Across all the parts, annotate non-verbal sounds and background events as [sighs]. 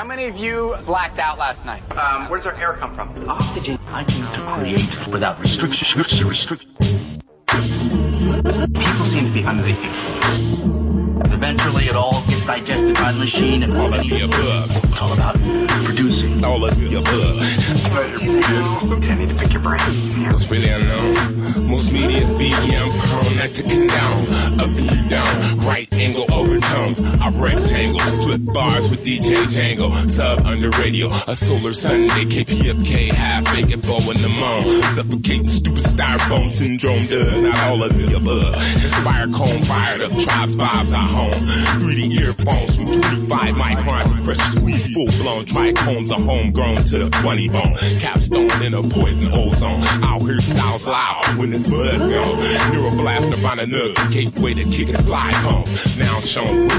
How many of you blacked out last night? Um, where does our air come from? Oxygen I need to create without restriction. Restriction. People seem to be under the influence. Eventually, it all gets digested by the machine and all of the above. It's all about producing. All of the above. Tend to pick your brain. It's really unknown. Most media BM prone not to condone. Up and down, right angle overtones. I rectangles, flip bars with DJ Django. Sub under radio, a solar Sunday. KPFK, half bacon, bow in the moan. Suffocating stupid styrofoam syndrome does not all of the above. Inspire cone fired up, tribes vibes I home. 3D earphones from 25 microns fresh squeeze, full blown trichomes are homegrown to the 20 bone. Capstone in a poison ozone. Out here styles loud when this bud's gone. Neuroblast Nirvana nugs, gateway to kick and fly home. Now shown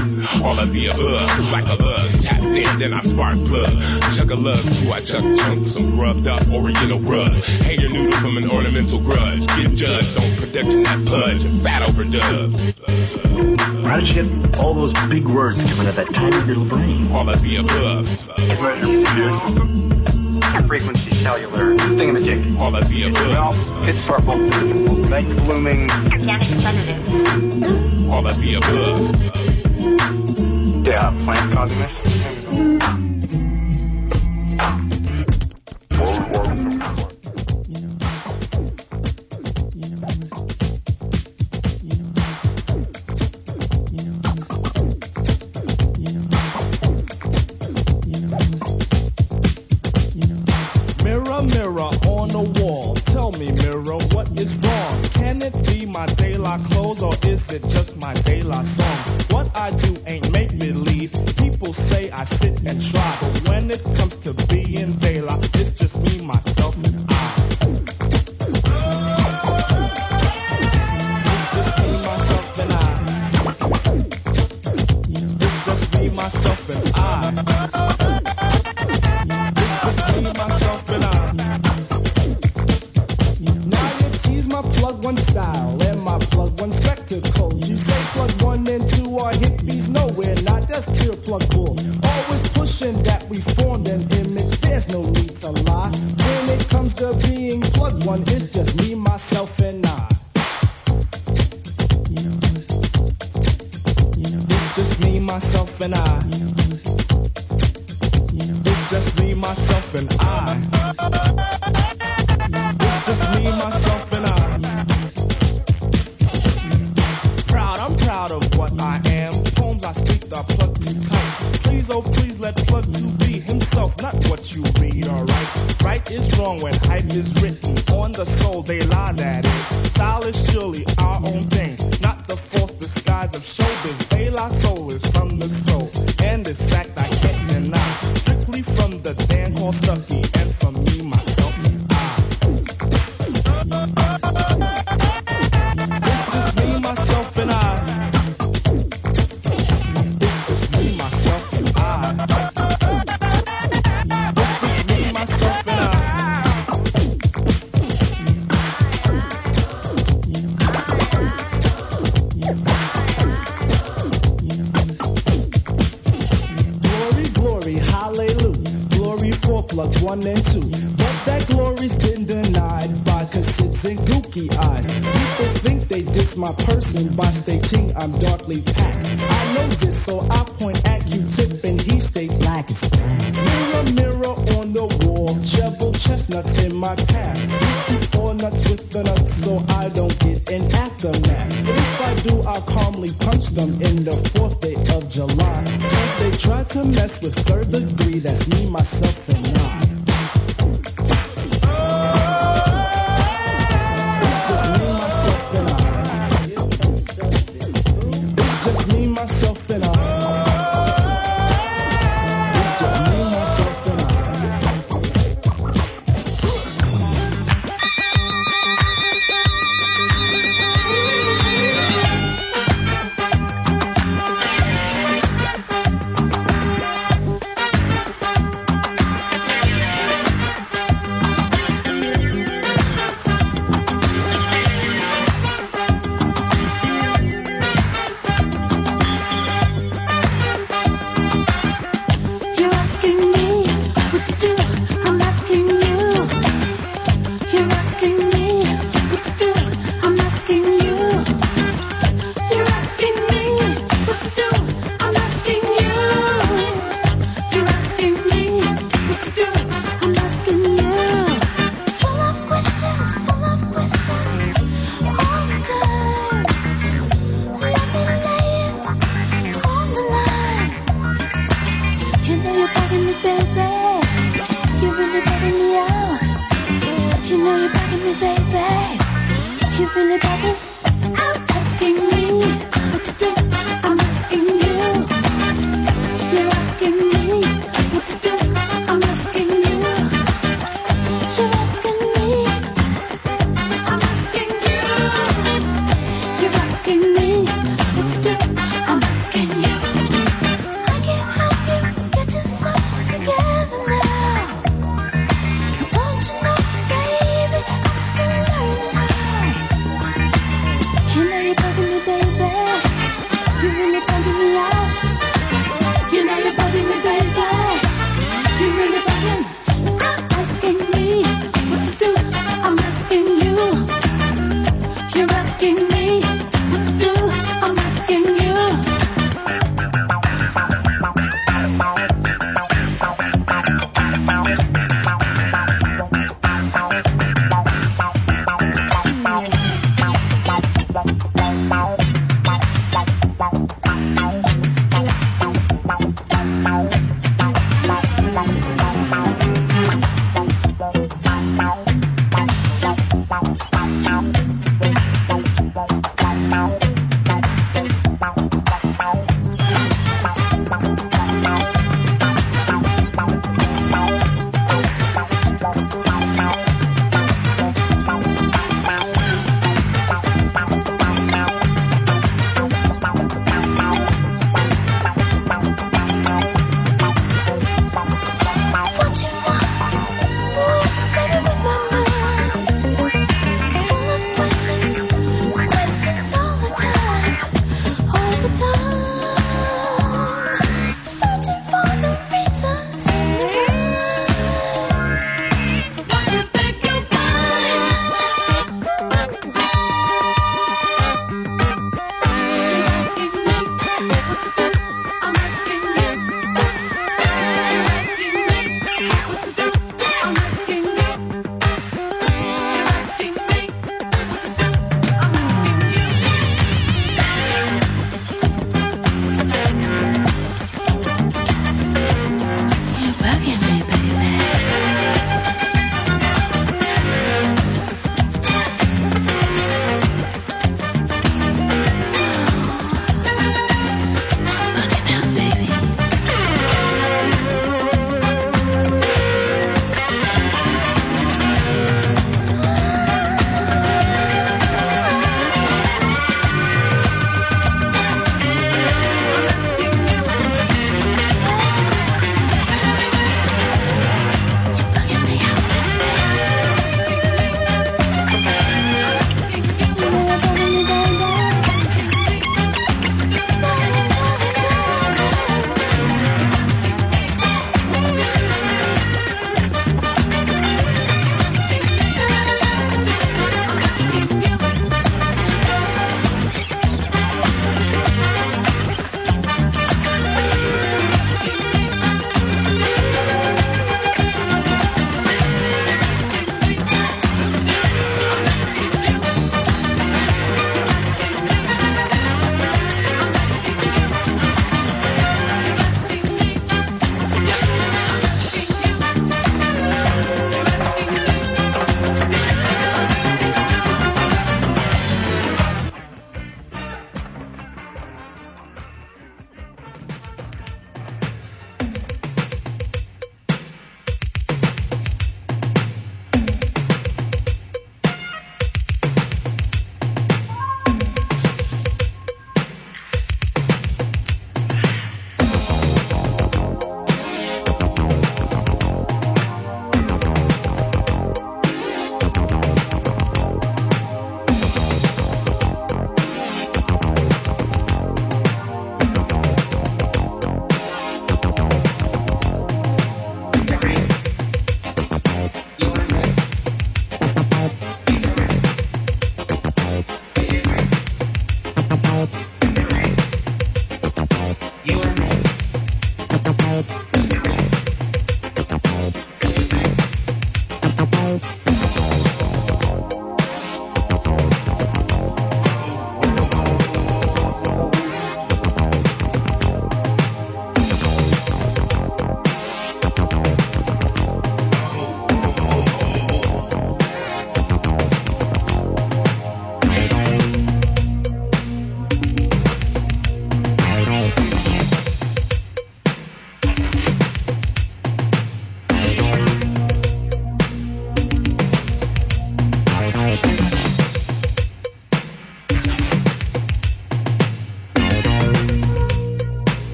all of the above, like a lug. Tapped in, then I spark plug. Chuck a lug, too, I chuck chunks, some grubbed up oriental rug. Hang your noodle from an ornamental grudge. Get judged on production that pudge, fat overdub. How did you get all those big words coming out of that tiny little brain? All of the above. Frequency cellular thingamajig. All of the above. Well, it's purple. Night blooming. Organic sedative. All of the above. Yeah, plants causing this.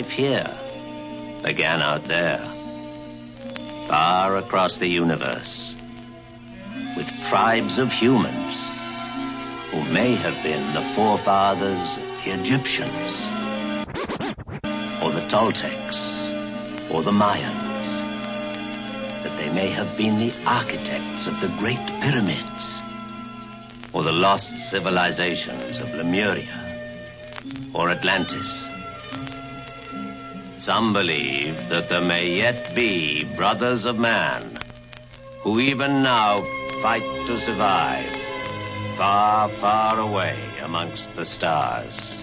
Life here. Began out there, far across the universe, with tribes of humans who may have been the forefathers of the Egyptians, or the Toltecs, or the Mayans, that they may have been the architects of the Great Pyramids, or the lost civilizations of Lemuria, or Atlantis. Some believe that there may yet be brothers of man who even now fight to survive far, far away amongst the stars.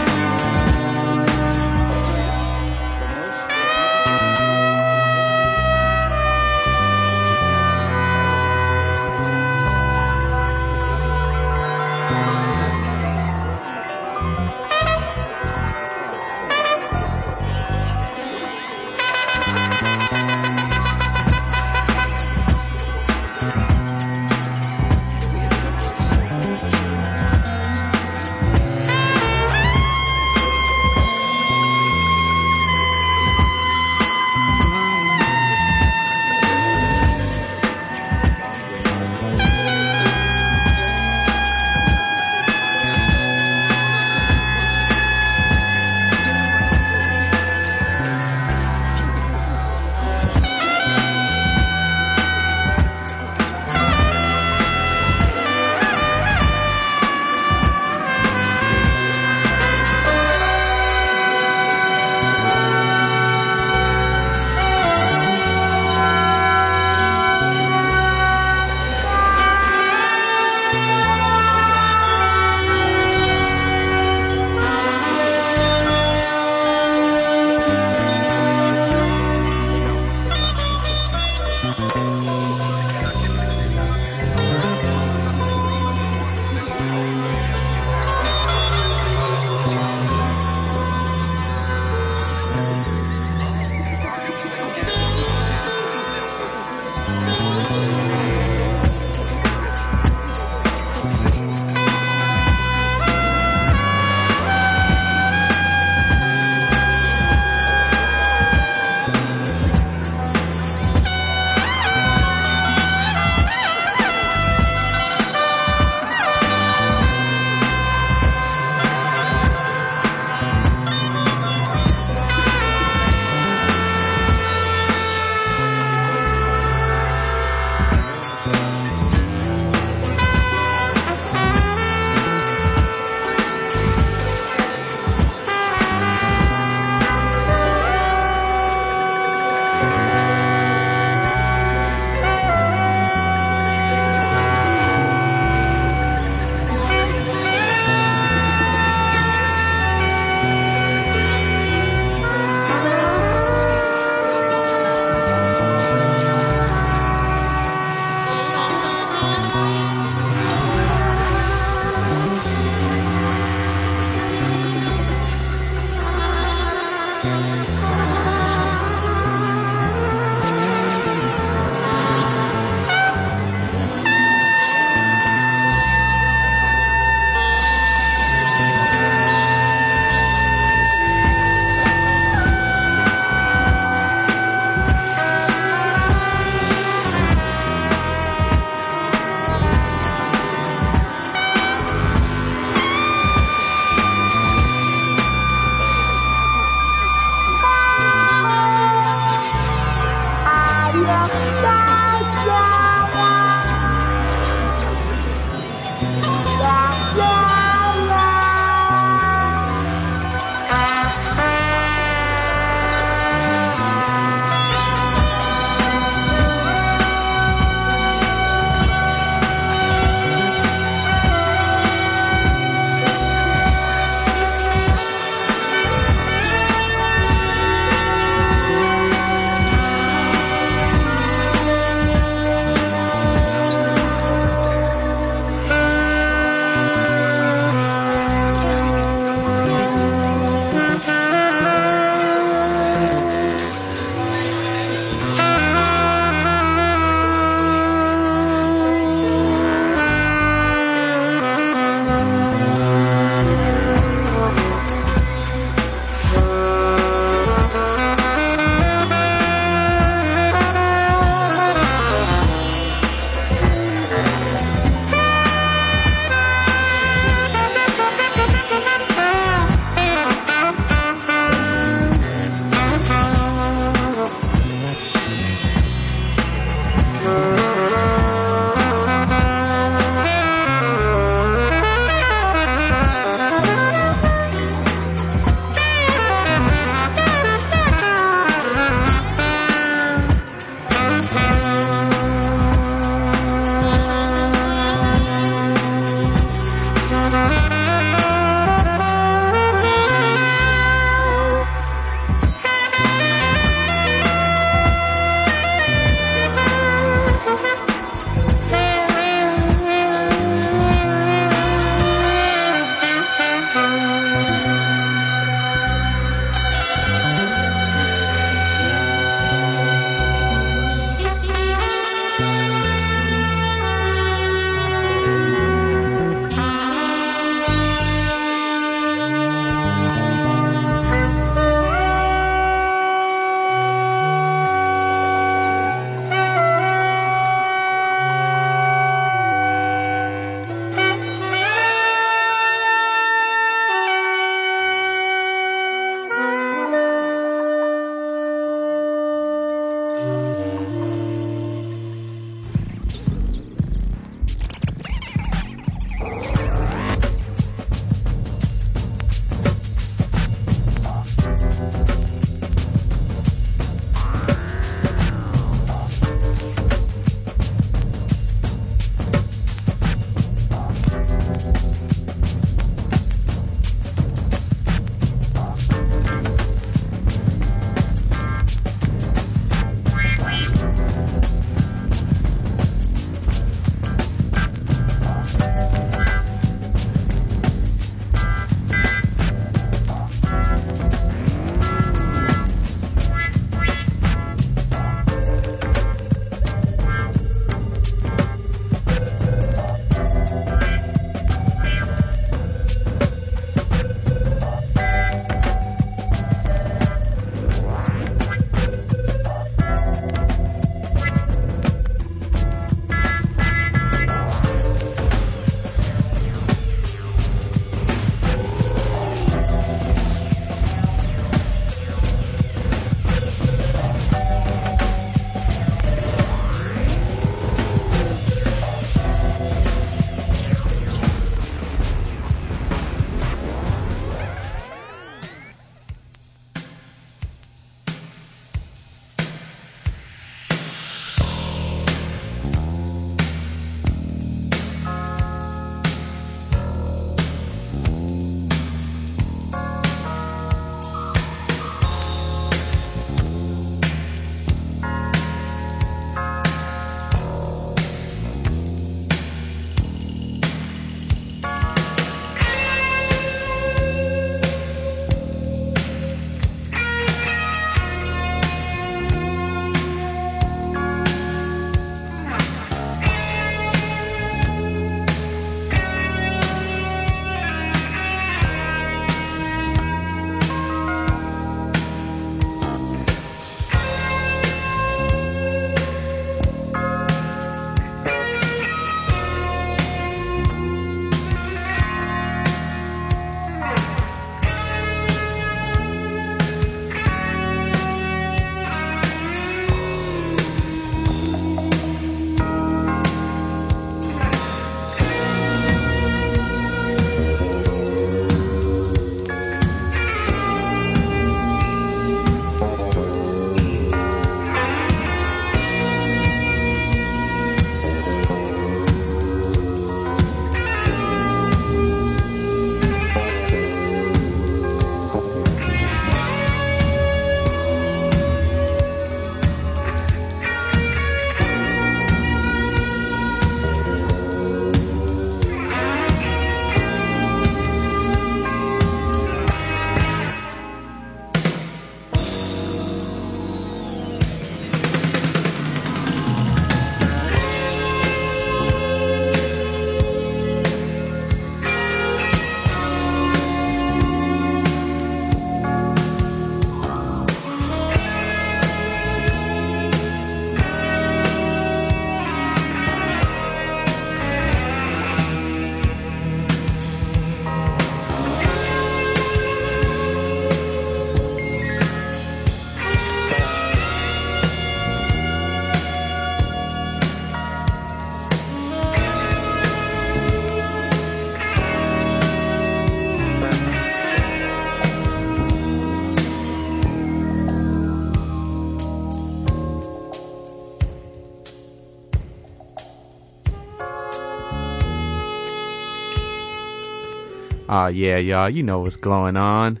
Oh yeah, y'all, you know what's going on.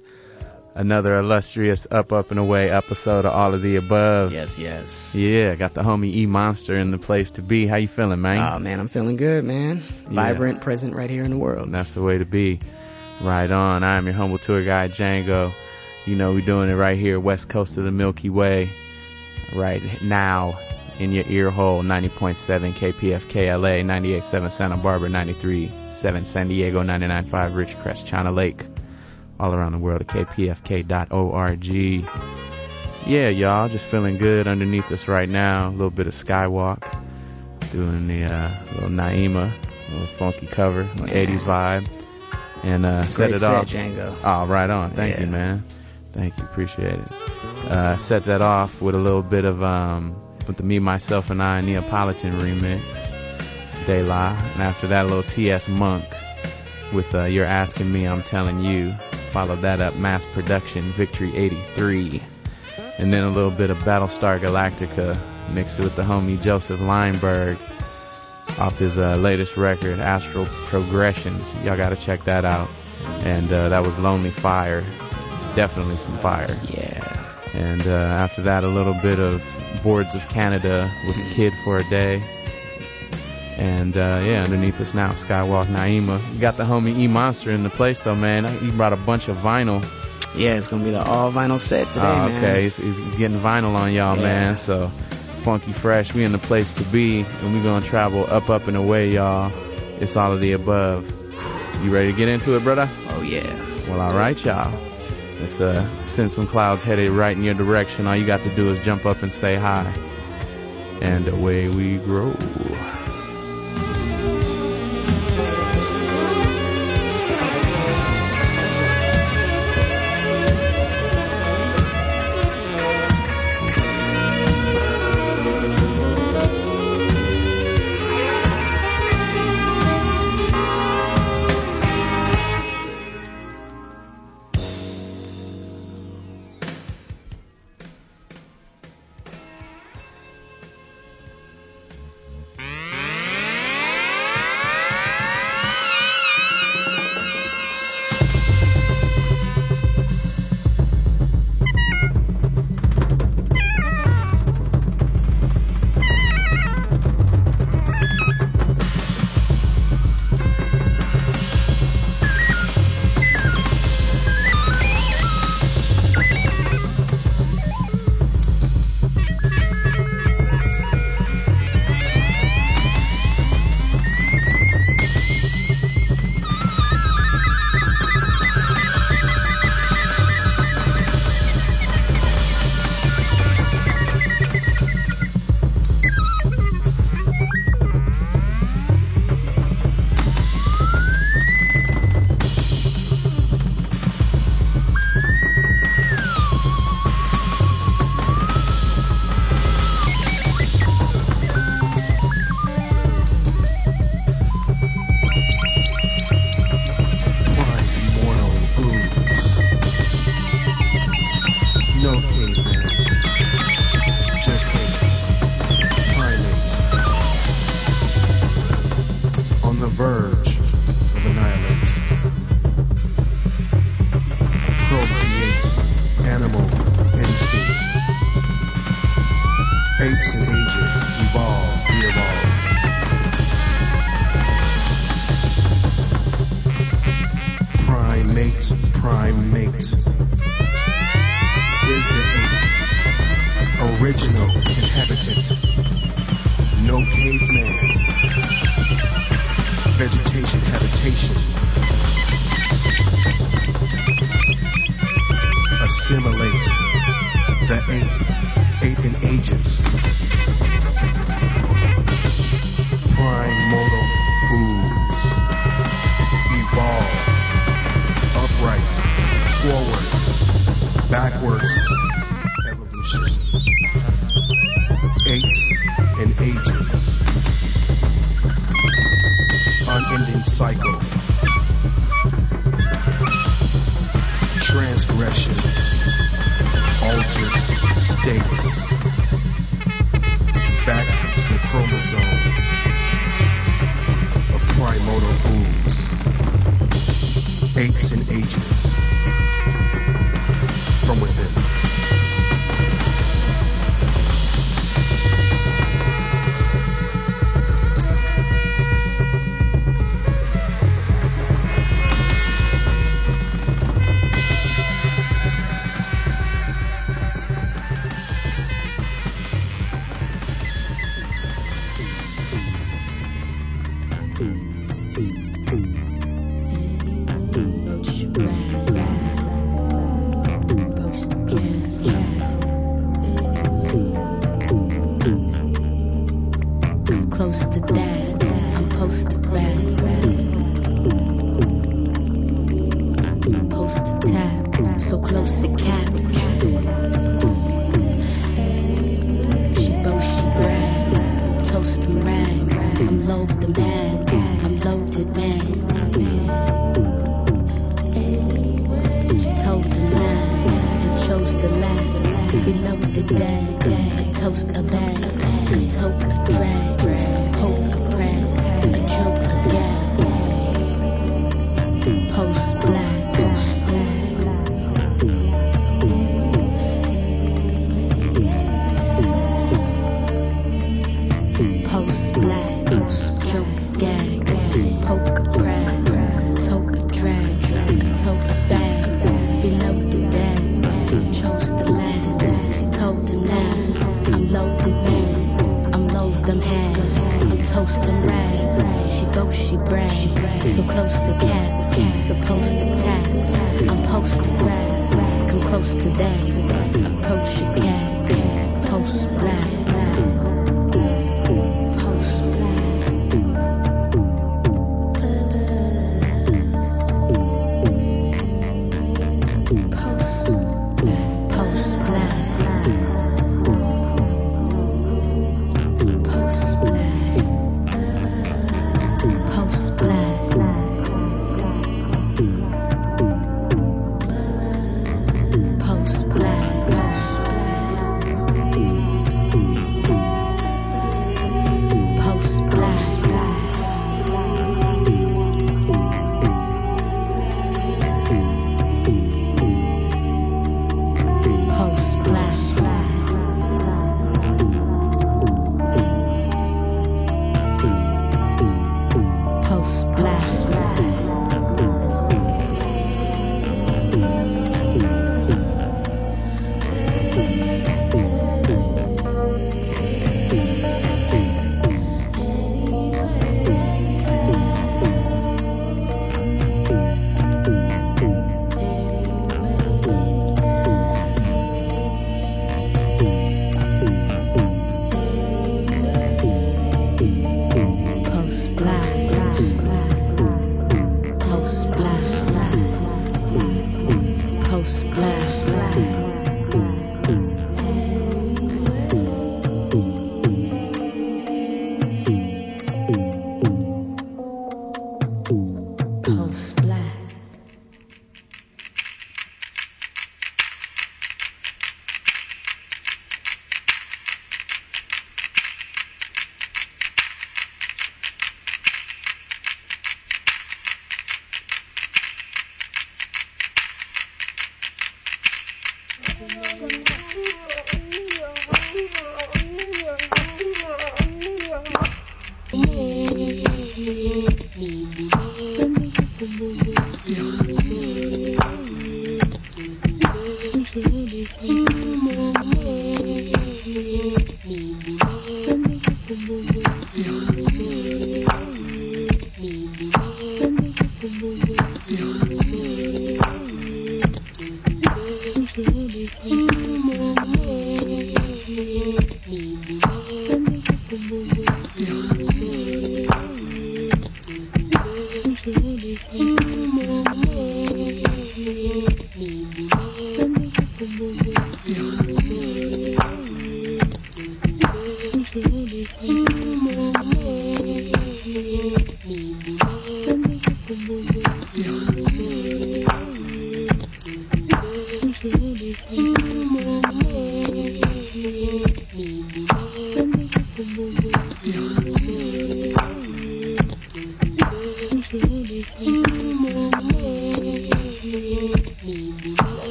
Another illustrious Up Up and Away episode of all of the above. Yes, yes. Yeah, got the homie E Monster in the place to be. How you feeling, man? Oh man, I'm feeling good, man. Vibrant, present right here in the world. That's the way to be. Right on. I am your humble tour guide, Django. You know, we're doing it right here, west coast of the Milky Way. Right now, in your ear hole, 90.7 KPFK LA, 98.7 Santa Barbara, 93.7 San Diego, 99.5 Ridgecrest, China Lake. All around the world at kpfk.org. Yeah, y'all, just feeling good underneath us right now. A little bit of Skywalk. Doing the uh, little Naima, little funky cover, little 80s vibe. And uh, set it set, off. Django. Oh, right on. Thank you, man. Thank you. Appreciate it. Uh, set that off with a little bit of um, with the Me, Myself, and I Neapolitan remix, De La. And after that, a little T.S. Monk with uh, You're Asking Me, I'm Telling You. Followed that up, Mass Production, Victory 83. And then a little bit of Battlestar Galactica mixed with the homie Joseph Lineberg off his uh, latest record, Astral Progressions. Y'all gotta check that out. And uh, that was Lonely Fire. Definitely some fire. Yeah. And uh, after that, a little bit of Boards of Canada with a Kid for Today. And uh, yeah, underneath us now, Skywalk Naima. Got the homie E Monster in the place though, man. He brought a bunch of vinyl. Yeah, it's gonna be the all vinyl set today, Oh, man. okay, he's, he's getting vinyl on y'all, Yeah. man. So funky fresh, we in the place to be, and we gonna travel up, up and away, y'all. It's all of the above. You ready to get into it, brother? Oh yeah. Well, all right, y'all. Let's uh, send some clouds headed right in your direction. All you got to do is jump up and say hi, and away we grow.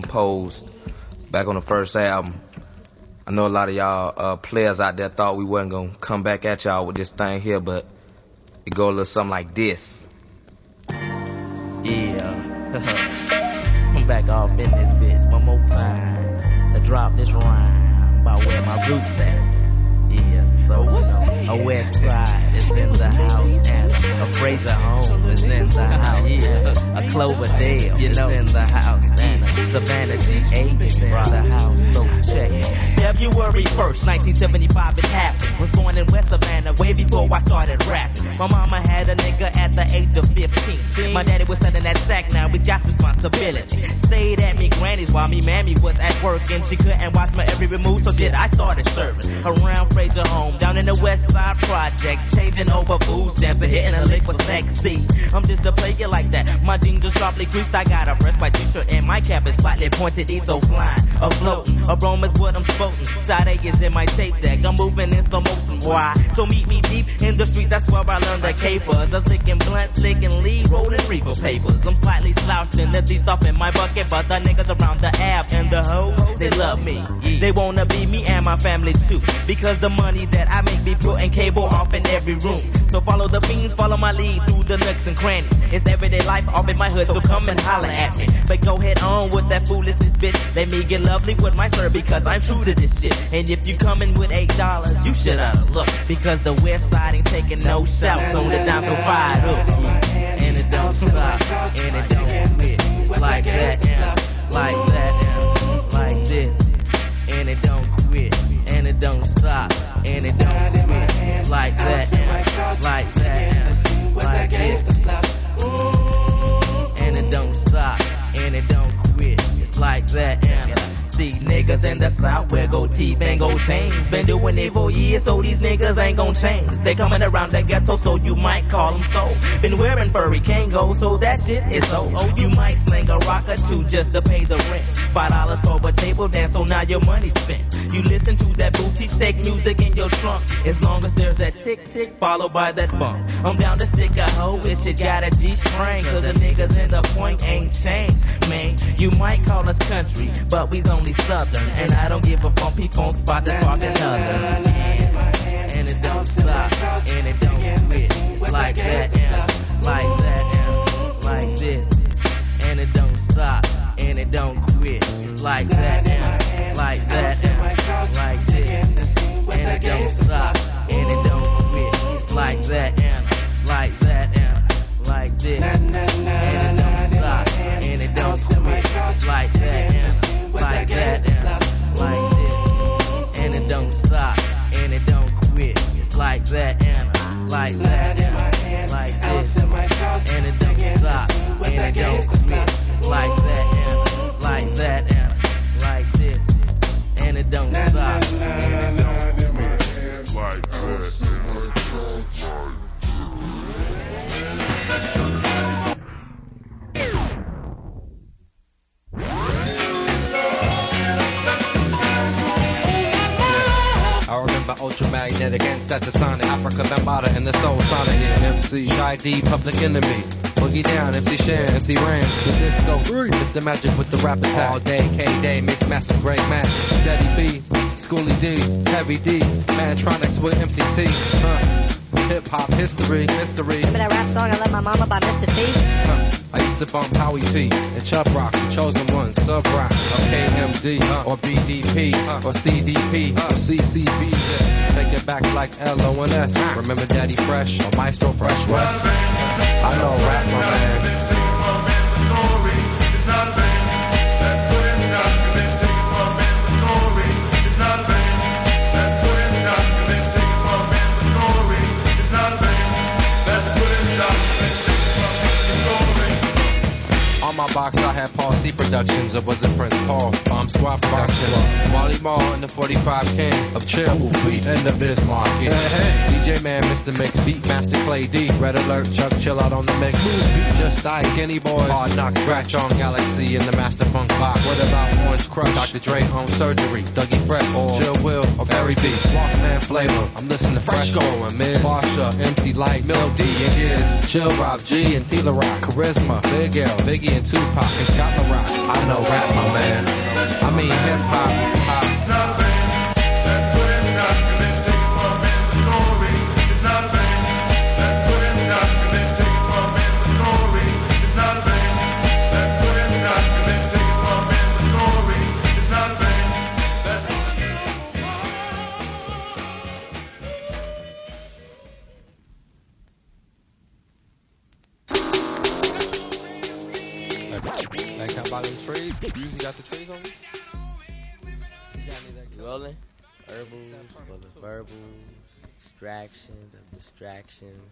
Composed back on the first album. I know a lot of y'all uh, players out there thought we wasn't gonna come back at y'all with this thing here, but it go a little something like this. Yeah, [laughs] I'm back off in this bitch one more time to drop this rhyme about where my roots at. Yeah, so you know, a west side is in the house and a Fraser home is in the house. Yeah, a Cloverdale is in the house Savannah G8 is in the house. So check. February 1st, 1975 it happened. Was born in West Savannah way before I started rapping. My mama had a nigga at the age of 15. My daddy was selling that sack, now we got responsibility. Stayed at me granny's while me mammy was at work and she couldn't watch my every move, so did I started serving around Fraser home, down in the West Side projects, changing over food stamps and hitting a sexy. I'm just a player like that. My jeans are sharply creased. I got a breast white t-shirt and my cap is slightly pointed, he's so flying, afloating. Aroma's what I'm spoting. Side is in my tape deck, I'm moving in slow motion. Why? So meet me deep in the streets, that's where I learned the capers. I'm slicking blunt, slicking lead, rolling regal papers. I'm slightly slouching the teeth off in my bucket, but the niggas around the app and the hoes, they love me. They wanna be me and my family too. Because the money that I make be putting cable off in every room. So follow the fiends, follow my lead through the nooks and crannies. It's everyday life off in my hood, so come and holler at me. But go head on with that foolishness, bitch. Let me get lovely with my because I'm true to this shit. And if you coming with eight dollars, you should have look. Because the west side ain't taking no shouts on the down five up. And it don't stop, and it don't quit. Like that, like that, like this. And it don't quit, and it don't stop, and it don't quit. Like that, like that, like this. See niggas in the south wear gold teeth and gold chains. Been doing it for years, so these niggas ain't gon' change. They coming around the ghetto, so you might call them so. Been wearing furry Kangol, so that shit is so. Oh, you might sling a rock or two just to pay the rent. Five dollars for a table dance, so now your money's spent. You listen to that booty shake music in your trunk. As long as there's that tick tick followed by that bump. I'm down to stick a hoe if you got a G string. Cause the niggas in the point ain't changed, man. You might call us country, but we's only southern. And I don't give a funky funk spot that's sparking others. And, and it don't stop, and it don't quit. Like that, and like that, and like this. And it don't stop, and it don't quit. Like that, and like that, and like this. And it don't stop, and it don't quit. Like that, and like that, and like this. And it don't stop, and it don't quit. Like like that, and I like that, and like this. And it don't stop, and it don't remember ultramagnetic ancestor sonic, Afrika Bambaataa and the soul sonic. Yeah, MC, Shy D, Public Enemy. Boogie down, MC Shan, MC Ram, the disco free. It's the magic with the rap attack. All day, K Day, mix massive, great match. Steady B, Schooly D, Heavy D, Mantronix with MCT. Huh. Hip hop history, mystery. Remember that rap song I Love My Mama by Mr. T? Huh. I used to bump Howie P and Chubb Rock, Chosen One, Sub Rock, or KMD, or BDP, or CDP, or CCB. Take it back like LONS. Remember Daddy Fresh or Maestro Fresh Wes? I know rap, my man. Productions, or was it Prince Paul? Bomb Squad Productions. Marley Marl and the 45 can of chill. Feet and the Bismarck. Yeah. DJ Man, Mr. Mix, Beat Master Clay D. Red Alert, Chuck, chill out on the mix. Beat, just like Kenny Boys. Hard knock, scratch on Galaxy in the Master Funk box. What about Orange Crush? Dr. Dre on Surgery. Dougie Fresh, or Chill Will, or Barry B. Walkman Flavor. I'm listening to Fresco and Miz. Marsha, MC Lyte, Milk D and Giz. Chill Rob G and Tila Rock. Charisma, Big L, Biggie and Tupac and Rock. I know rap, my man. I mean hip hop, hop. Herbals, full of verbals, distractions of distractions.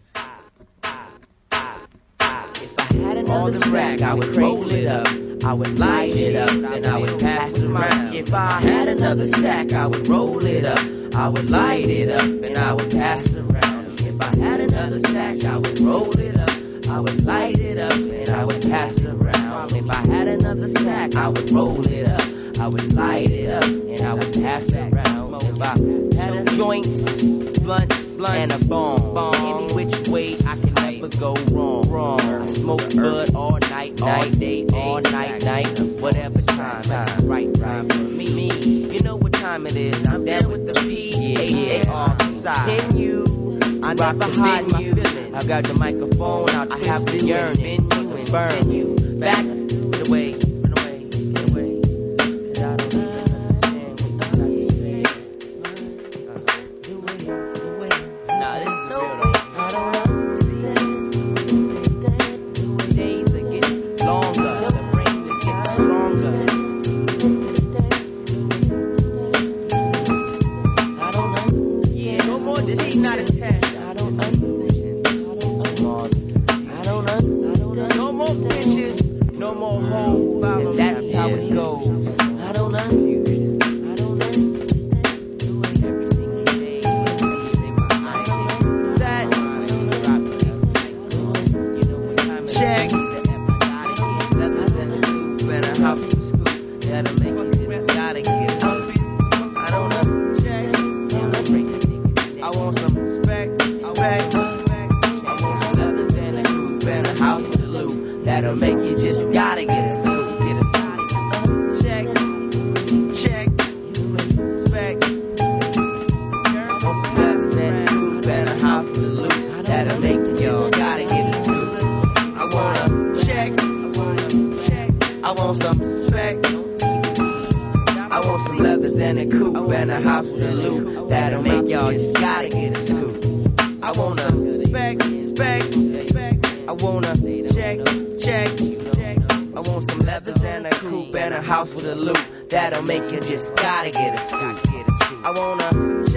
If I had another rack, I would roll it up. I would light it up, then I would pass it around. If I had another sack, I would roll it up. I would light it up, and I would pass it around. If I had another sack, I would roll it up. I would light it up, and I would pass it around. If I had another sack, I would roll it up. I would light it up, and I would pass it around. If I had a joints, blunts, and a bomb, any which way I can never go wrong. Wrong. I smoke bud all night, all day, all night, night, whatever time. The right time for me. me. You know what time it is? I'm down with the P H A R side. Can you? I never hide my feelings. I got the microphone out, I have the yearn, bend you and burn you back the way.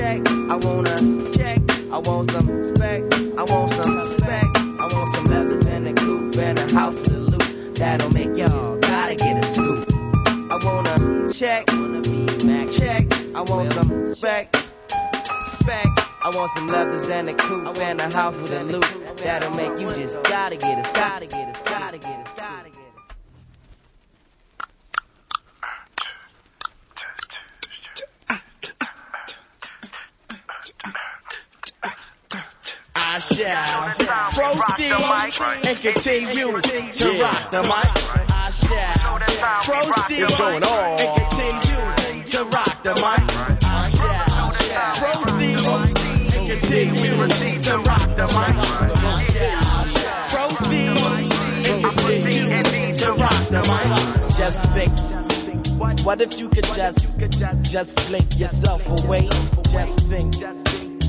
Check, I wanna check. I want some spec. I want some respect. I want some leathers and a coupe and a house a loop. That'll make y'all gotta get a scoop. I wanna check, check. I want some spec. Spec. I want some leathers and a coupe and a house with a loop. That'll make you just gotta get a gotta get a gotta get a gotta get a I shall proceed and continue to rock the mic. I shall proceed and continue to rock the mic. I shall proceed and continue to rock the mic. I shall proceed and continue to rock the mic. Just think. What if you could just, just blink yourself away? Just think.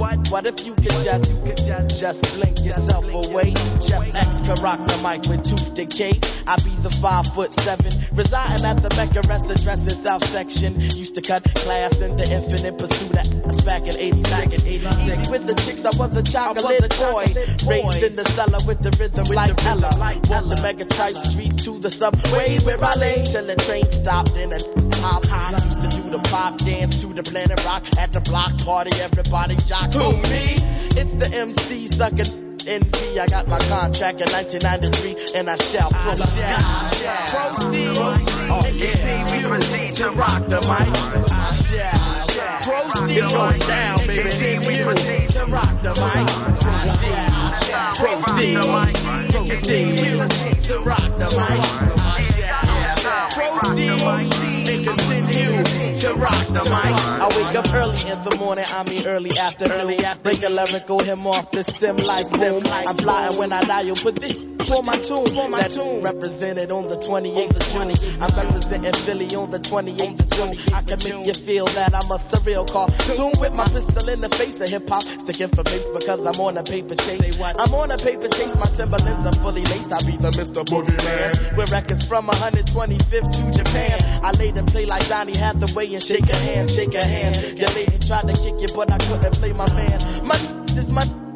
What? What if you could just, you could just, just blink yourself away? Chef X can rock the mic with tooth decay. I be the five foot seven, residing at the Mecca rest address South Section. Used to cut class in the infinite pursuit of us back in 86. Easy with the chicks, I was a child was chocolate boy. Raised in the cellar with the rhythm like Ella. On the mega type streets to the subway where I lay till the train stopped in a hop high. Used to do the pop dance to the planet rock at the block party. Everybody shocked. Who me? It's the MC sucking. NP, I got my contract in 1993 and I shall proceed. Proceed. Oh, yeah. We proceed to rock the mic. I shall proceed. Going down, baby. We proceed to rock the mic. Shall proceed. Proceed. We proceed to rock the mic. Rock the mic. I wake up early in the morning, I mean early after afternoon. Bring a lyrical him off the stem like boom. I'm flying when I dial, but this for my tune, for my tune. Represented on the 28th of June. I'm representing Philly on the 28th of June. I can make you feel that I'm a surreal cartoon with my pistol in the face of hip hop. Sticking for bass because I'm on a paper chase. I'm on a paper chase, my Timberlands are fully laced. I be the Mr. Boogeyman. With records from 125th to Japan. I laid and play like Donny Hathaway and shake a hand, shake a hand. Your lady tried to kick you, but I couldn't play my man. My [laughs] this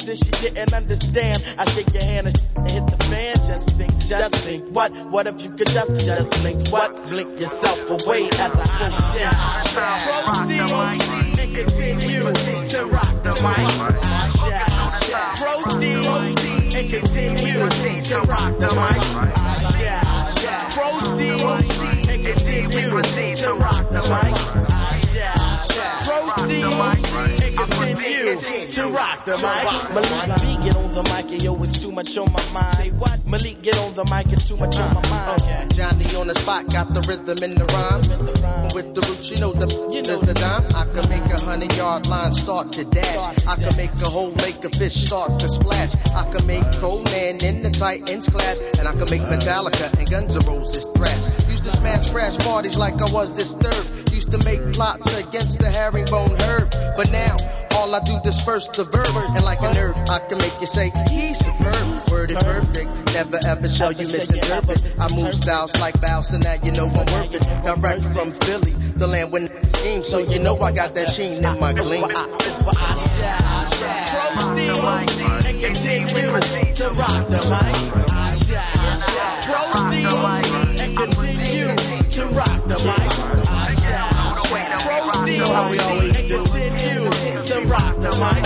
this she didn't understand. I shake your hand and hit the fan. Just think, just think. What? What if you could just, just blink? What? Blink yourself away as I push in. Proceed and continue to rock the mic. Proceed and continue to rock the mic. Proceed and continue to rock the mic. Proceed and continue to rock the mic. Malik B, get on the mic, and yo, it's too much on my mind. What? Malik, get on the mic, it's too much on my mind. Uh, okay. Johnny on the spot, got the rhythm in the rhyme. With the roots, you know the you know the dime. I can make a hundred yard line start to dash. I can make a whole lake of fish start to splash. I can make Conan in the Titans class, and I can make Metallica and Guns N' Roses thrash. Used to smash crash parties like I was disturbed. Used to make plots against the herringbone herb, but now all I do is disperse the verb, and like a nerd, I can make you say he's superb, worded perfect. Never ever shall you misinterpret. I move styles like bounce, and now you know I'm working. Direct from Philly, the land when scheme, so you know I got that sheen in my gleam. Proceed to rock the mic. Proceed and continue to rock the mic. Proceed and continue to rock the mic.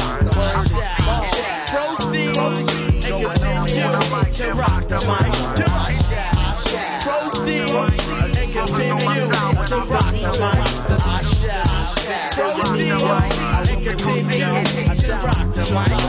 Proceed and continue to rock the mic. Proceed continue to rock the mic. Proceed and continue to rock the mic.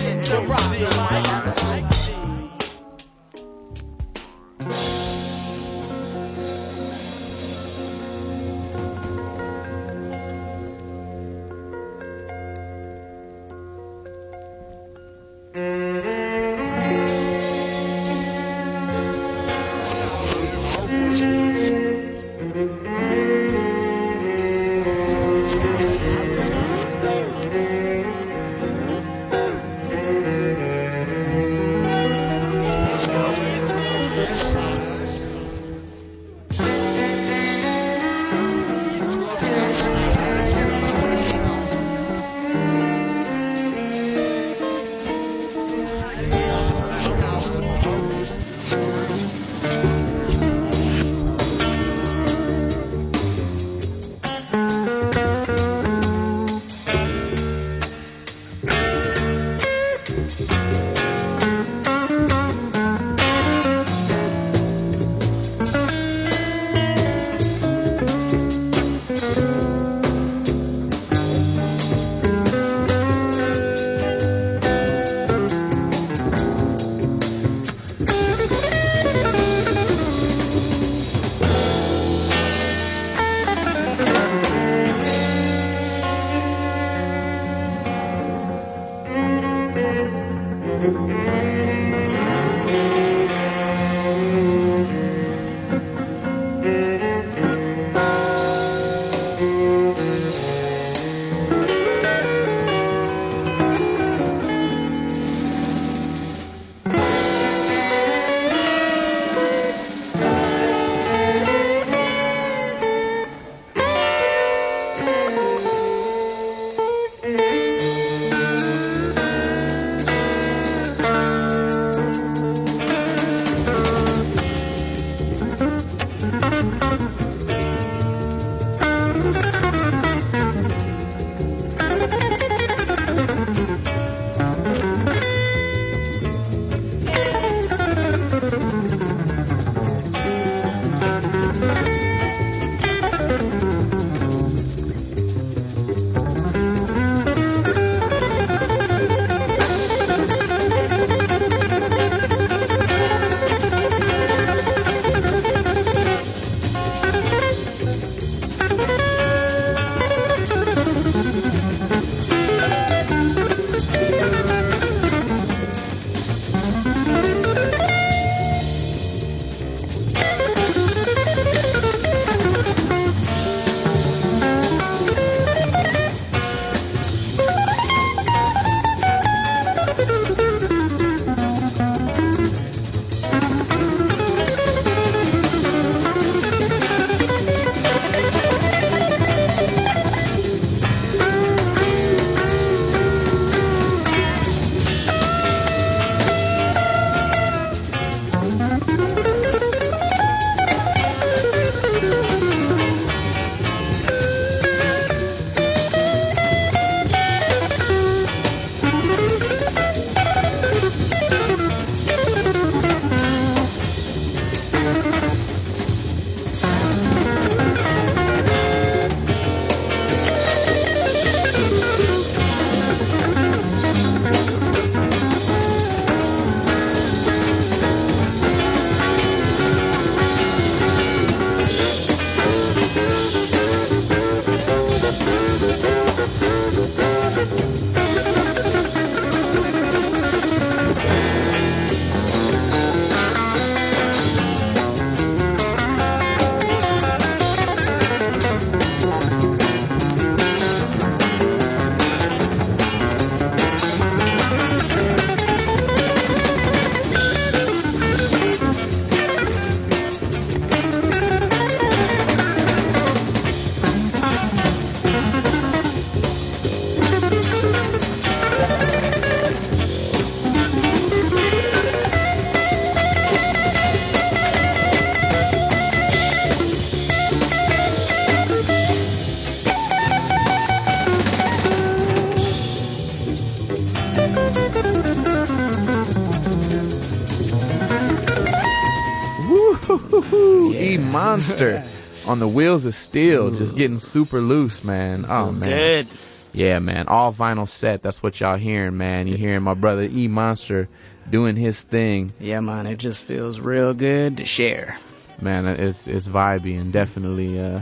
the wheels of steel, just getting super loose, man. Oh man, good. Yeah, man. All vinyl set. That's what y'all hearing, man. You hearing my brother E Monster doing his thing. Yeah, man. It just feels real good to share. Man, it's it's vibey and definitely uh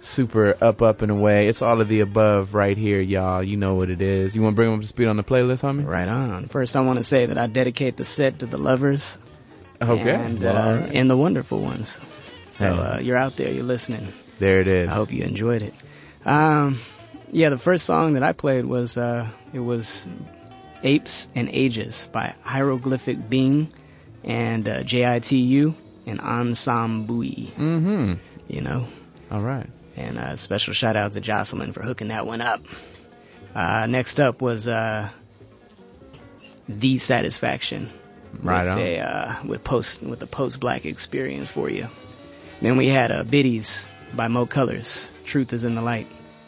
super up up and away. It's all of the above right here, y'all. You know what it is. You want to bring them up to speed on the playlist, homie? Right on. First, I want to say that I dedicate the set to the lovers. Okay. And, uh, right. and the wonderful ones. So uh, you're out there, you're listening. There it is. I hope you enjoyed it. Um, yeah, the first song that I played was uh, it was "Apes and Ages" by Hieroglyphic Being and uh, JITU and Ensemble. Mm-hmm. You know. All right. And uh, special shout out to Jocelyn for hooking that one up. Uh, next up was uh, "The Satisfaction." Right with on. A, uh, with post with a post black experience for you. Then we had uh, Biddies by Mo Colors. Truth is in the light.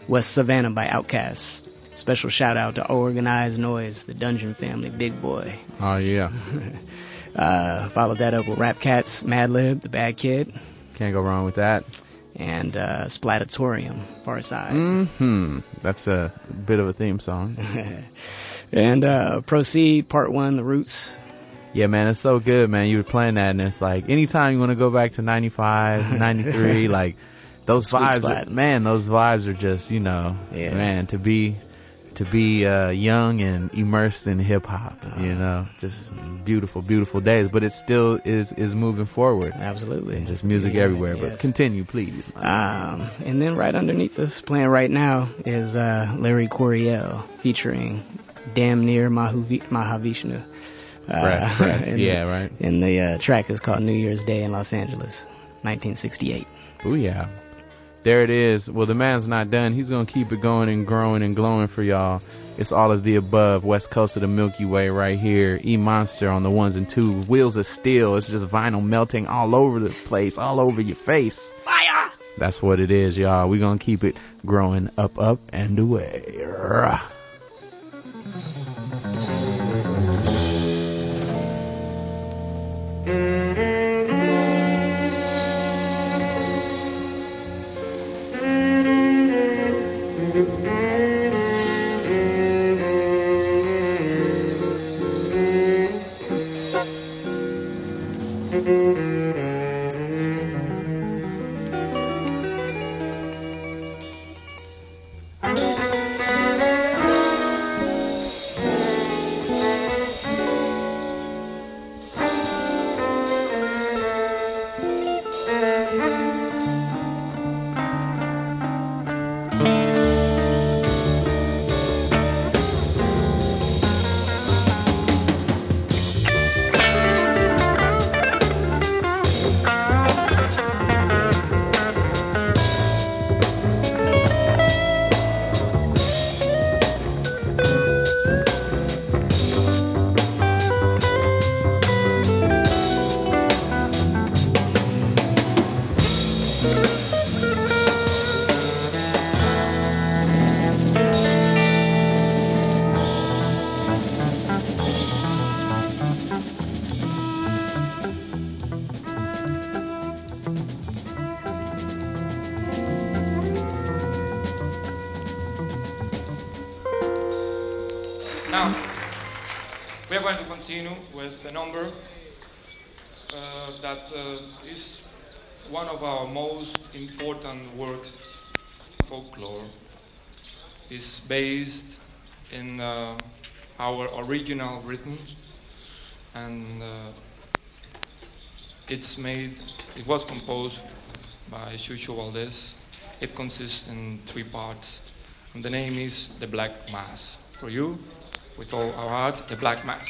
West Savannah by Outkast. Special shout out to Organized Noise, the Dungeon Family, Big Boi. Oh yeah. [laughs] Uh, followed that up with Rap Cats, Madlib, The Bad Kid, Can't go wrong with that. and uh, Splatatorium, Pharcyde. Mm-hmm. That's a bit of a theme song. [laughs] and uh, Proceed, Part 1, The Roots. Yeah, man, it's so good, man. You were playing that, and it's like anytime you want to go back to 95, [laughs] 93, like those It's a sweet vibes, are, man, those vibes are just, you know, Yeah. man, to be to be uh, young and immersed in hip hop, you know, just beautiful, beautiful days. But it still is is moving forward. Absolutely. And just music Yeah, everywhere. But continue, please. Um, and then right underneath us, playing right now, is uh, Larry Coryell featuring Damn Near Mahavi- Mahavishnu. Uh, Right, right. [laughs] and Yeah, right. And the uh, track is called New Year's Day in Los Angeles, 1968. Oh yeah. There it is. Well, the man's not done. He's gonna keep it going and growing and glowing for y'all. It's all of the above. West coast of the Milky Way right here. E Monster on the ones and twos. Wheels of steel. It's just vinyl melting all over the place, all over your face. Fire! That's what it is, y'all. we gonna keep it growing up, up, and away. And uh, it's made. It was composed by Chucho Valdés. It consists in three parts, and the name is the Black Mass. For you, with all our heart, the Black Mass.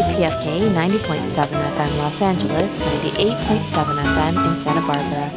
WPFK 90.7 FM Los Angeles, 98.7 FM in Santa Barbara,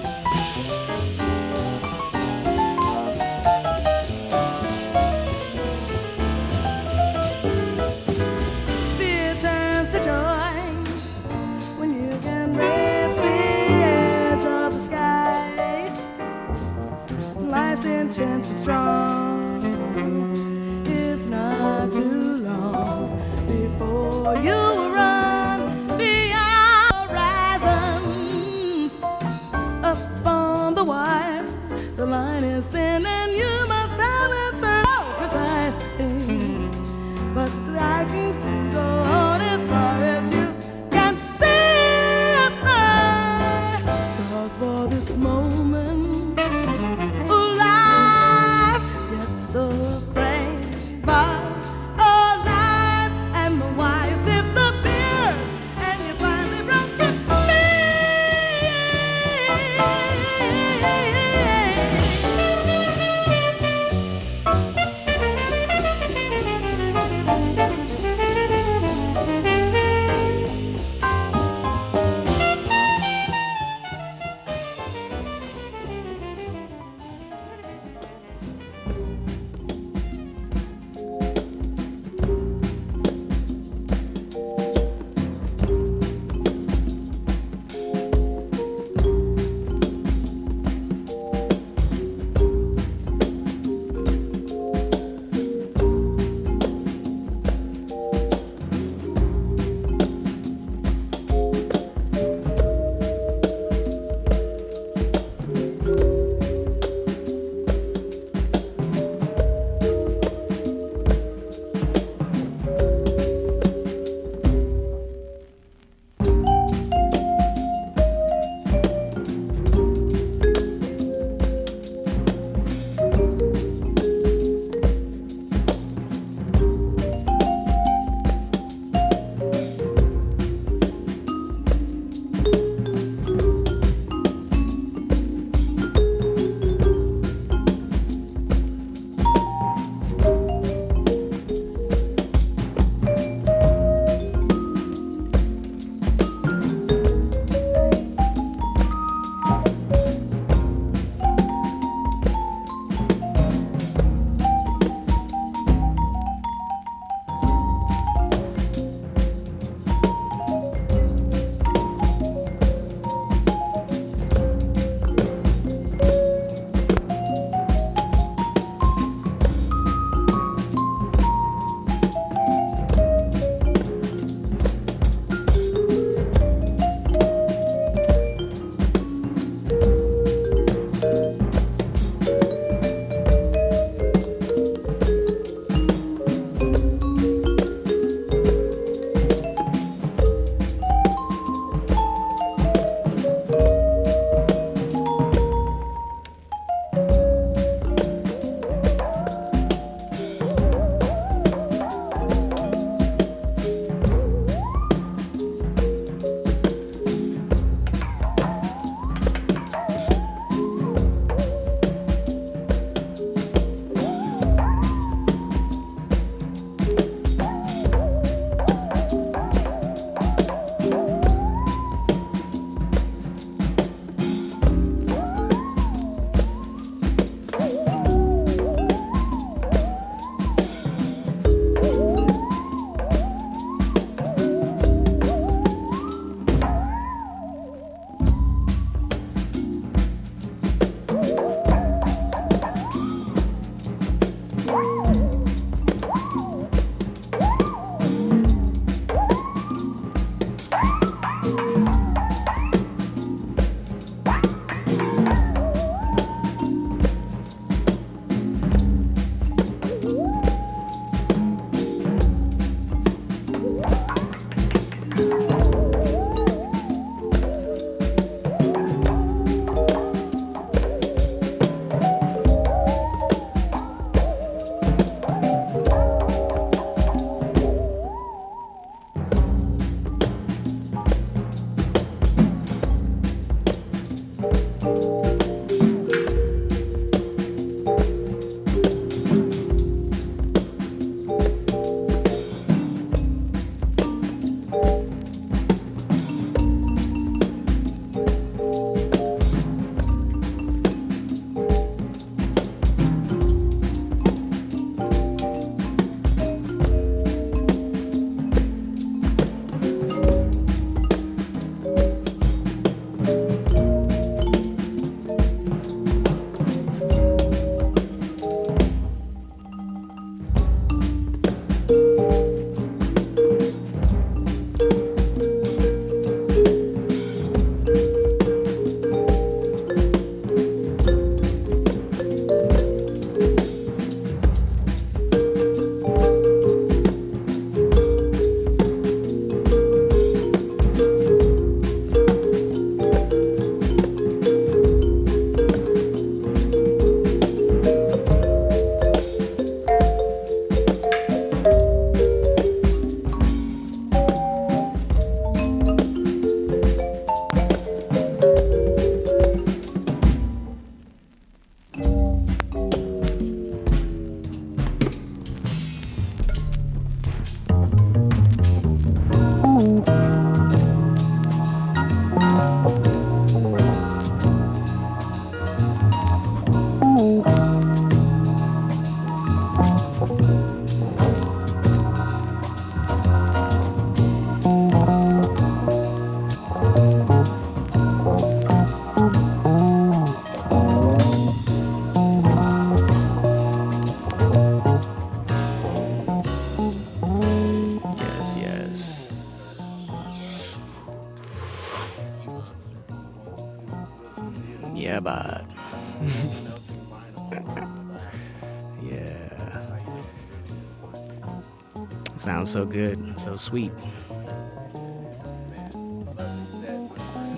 so good, so sweet.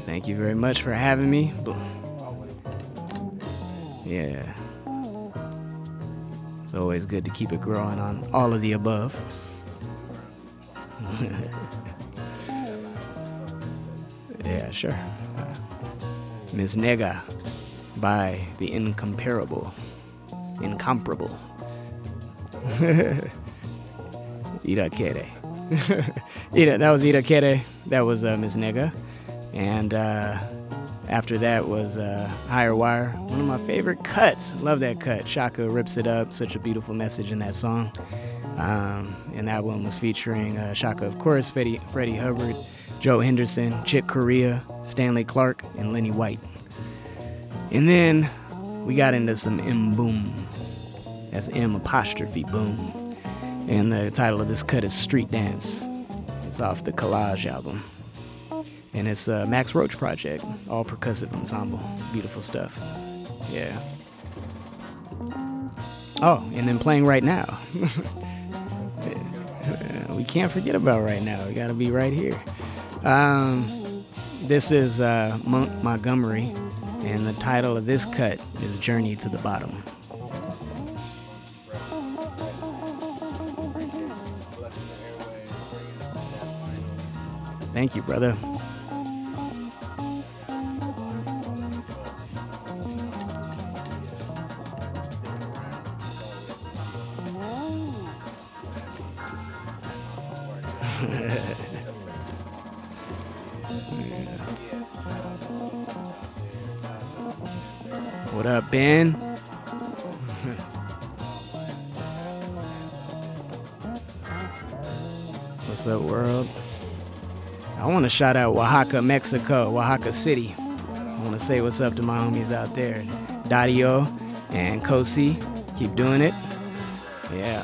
Thank you very much for having me. Yeah. It's always good to keep it growing on all of the above. [laughs] yeah, sure. Misa Negra by the incomparable, incomparable. [laughs] Irakere. [laughs] Ira, that was Irakere. That was uh, Misa Negra. And uh, after that was uh, Higher Wire, one of my favorite cuts. Love that cut. Chaka rips it up. Such a beautiful message in that song. Um, and that one was featuring uh, Chaka, of course, Freddie, Freddie Hubbard, Joe Henderson, Chick Corea, Stanley Clarke, and Lenny White. And then we got into some M'Boom. That's M apostrophe boom. And the title of this cut is Street Dance. It's off the Collage album. And it's a Max Roach project, all percussive ensemble. Beautiful stuff. Yeah. Oh, and then playing right now. [laughs] we can't forget about right now. We got to be right here. Um, this is uh, Monk Montgomery, and the title of this cut is Journey to the Bottom. Thank you, brother. Shout out Oaxaca, Mexico, Oaxaca City. I want to say what's up to my homies out there. Dario and Kosi, keep doing it. Yeah.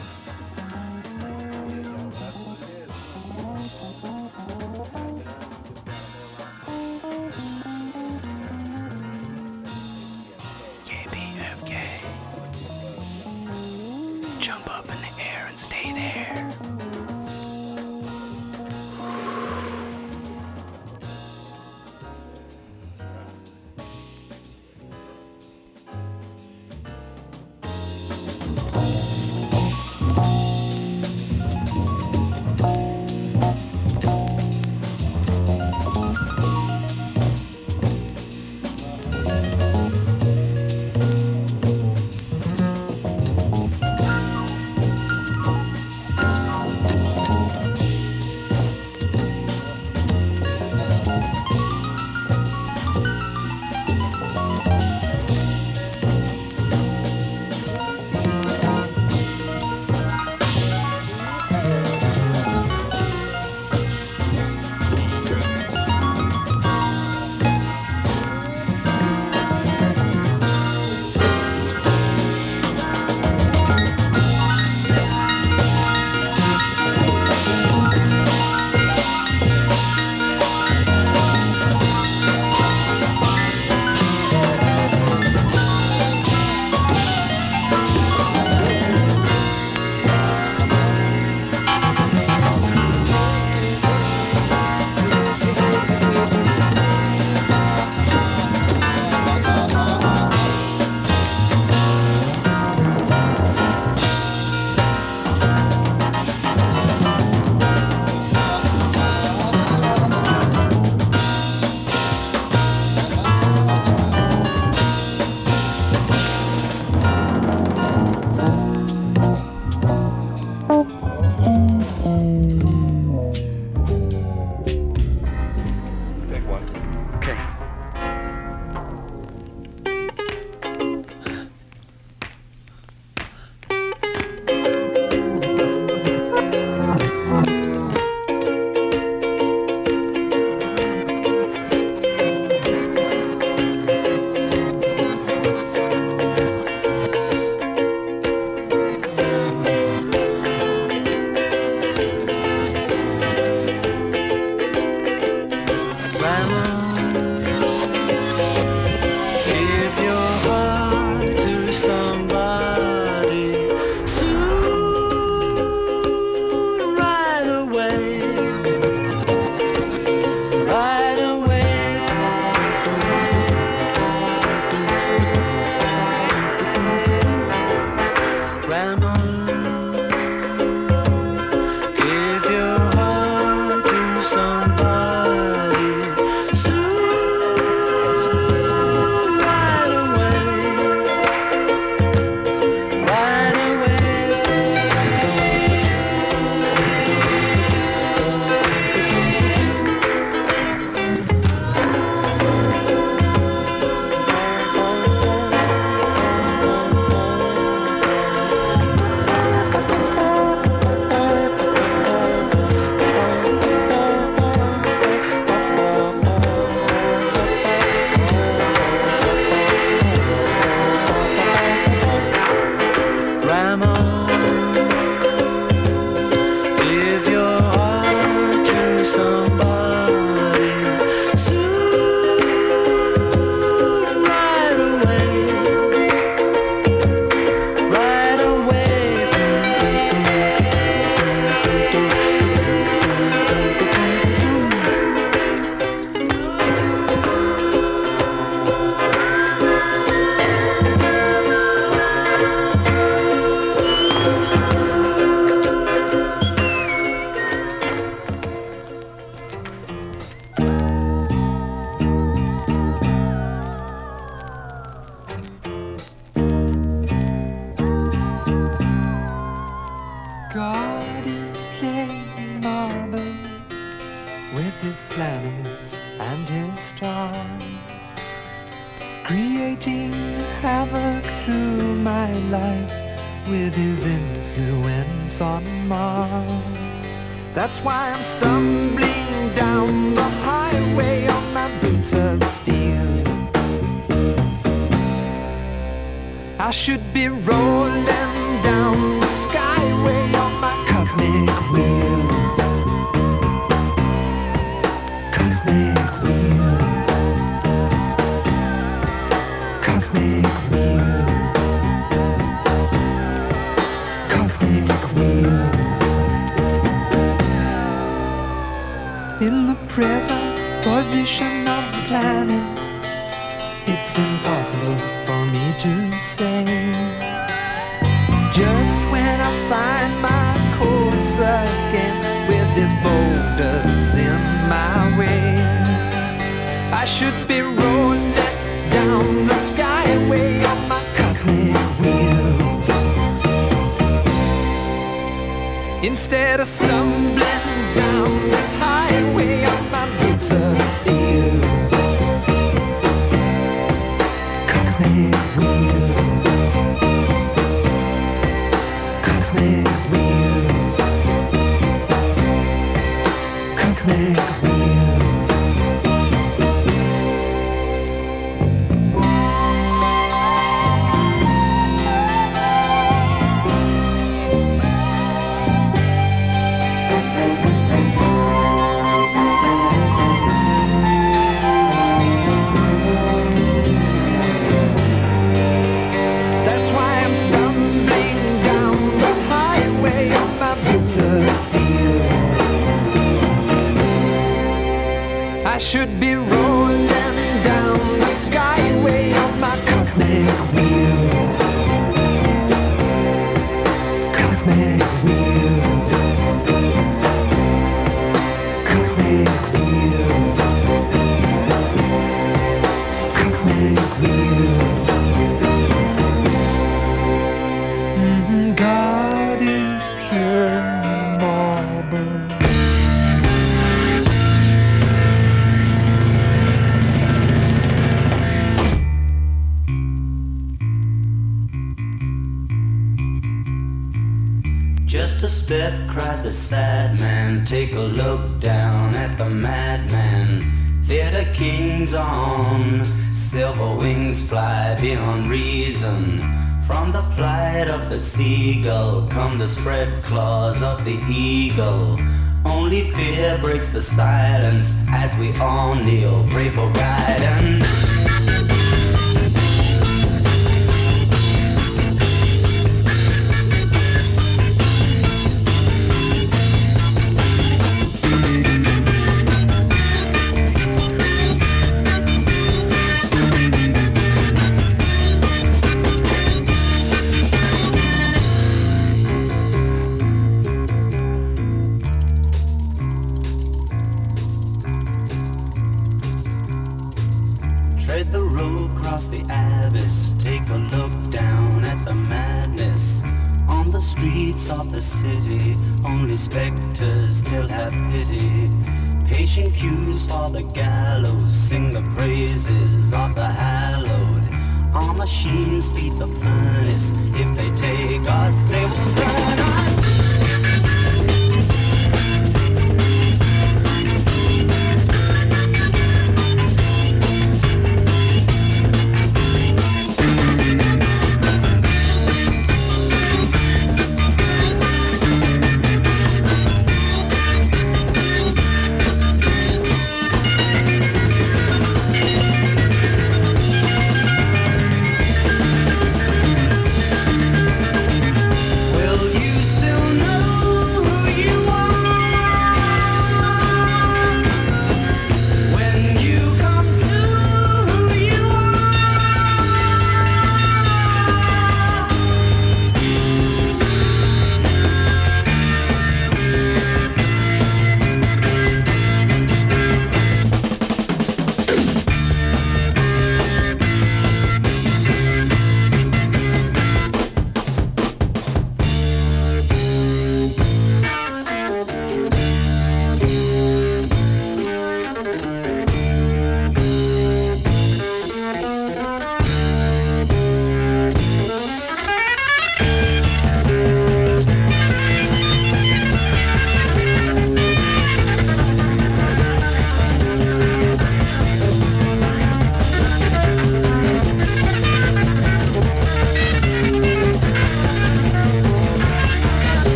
spread claws of the eagle. Only fear breaks the silence as we all kneel, pray for.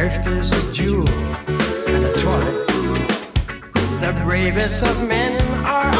earth is a jewel and a toy. The bravest of men are